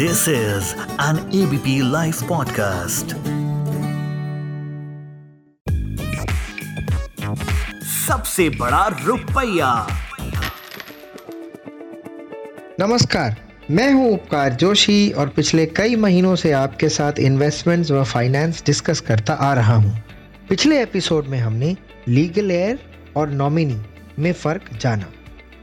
This is an ABP Life podcast. सबसे बड़ा रुपया नमस्कार, मैं हूँ उपकार जोशी और पिछले कई महीनों से आपके साथ इन्वेस्टमेंट्स व फाइनेंस डिस्कस करता आ रहा हूँ। पिछले एपिसोड में हमने लीगल एयर और नॉमिनी में फ़र्क जाना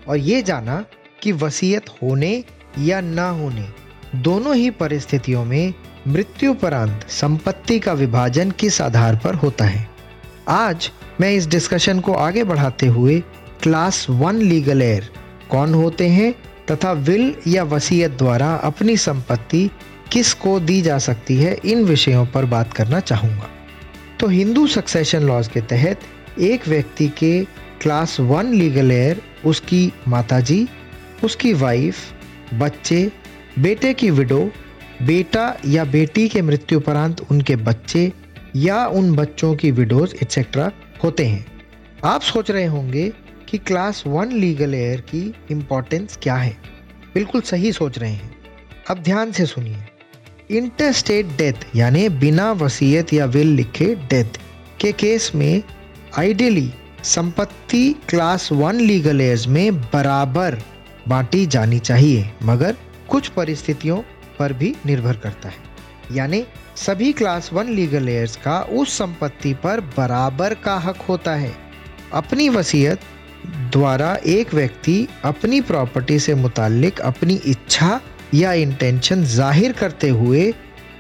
और ये जाना कि वसीयत होने या ना होने दोनों ही परिस्थितियों में मृत्युपरांत संपत्ति का विभाजन किस आधार पर होता है? आज मैं इस डिस्कशन को आगे बढ़ाते हुए क्लास वन लीगल एयर कौन होते हैं तथा विल या वसीयत द्वारा अपनी संपत्ति किस को दी जा सकती है इन विषयों पर बात करना चाहूँगा। तो हिंदू सक्सेशन लॉज के तहत एक व्यक्ति के क्लास वन लीगल एयर उसकी माताजी, उसकी वाइफ बच्चे बेटे की विडो, बेटा या बेटी के मृत्युपरांत उनके बच्चे या उन बच्चों की विडोज एक्सेट्रा होते हैं। आप सोच रहे होंगे कि क्लास वन लीगल एयर की इम्पोर्टेंस क्या है। बिल्कुल सही सोच रहे हैं। अब ध्यान से सुनिए। इंटरस्टेट डेथ यानी बिना वसीयत या विल लिखे डेथ के केस में आइडियली संपत्ति क्लास वन लीगल एयर्स में बराबर बांटी जानी चाहिए। मगर कुछ परिस्थितियों पर भी निर्भर करता है। यानी सभी क्लास वन लीगल लेयर्स का उस संपत्ति पर बराबर का हक होता है। अपनी वसीयत द्वारा एक व्यक्ति अपनी प्रॉपर्टी से मुतालिक अपनी इच्छा या इंटेंशन ज़ाहिर करते हुए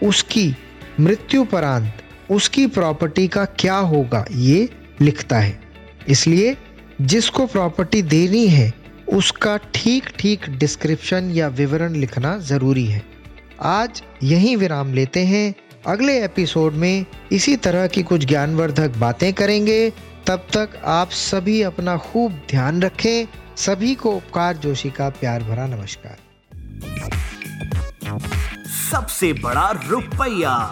उसकी मृत्यु परांत उसकी प्रॉपर्टी का क्या होगा ये लिखता है। इसलिए जिसको प्रॉपर्टी देनी है उसका ठीक ठीक डिस्क्रिप्शन या विवरण लिखना ज़रूरी है। आज यही विराम लेते हैं। अगले एपिसोड में इसी तरह की कुछ ज्ञानवर्धक बातें करेंगे। तब तक आप सभी अपना खूब ध्यान रखें। सभी को उपकार जोशी का प्यार भरा नमस्कार। सबसे बड़ा रुपया।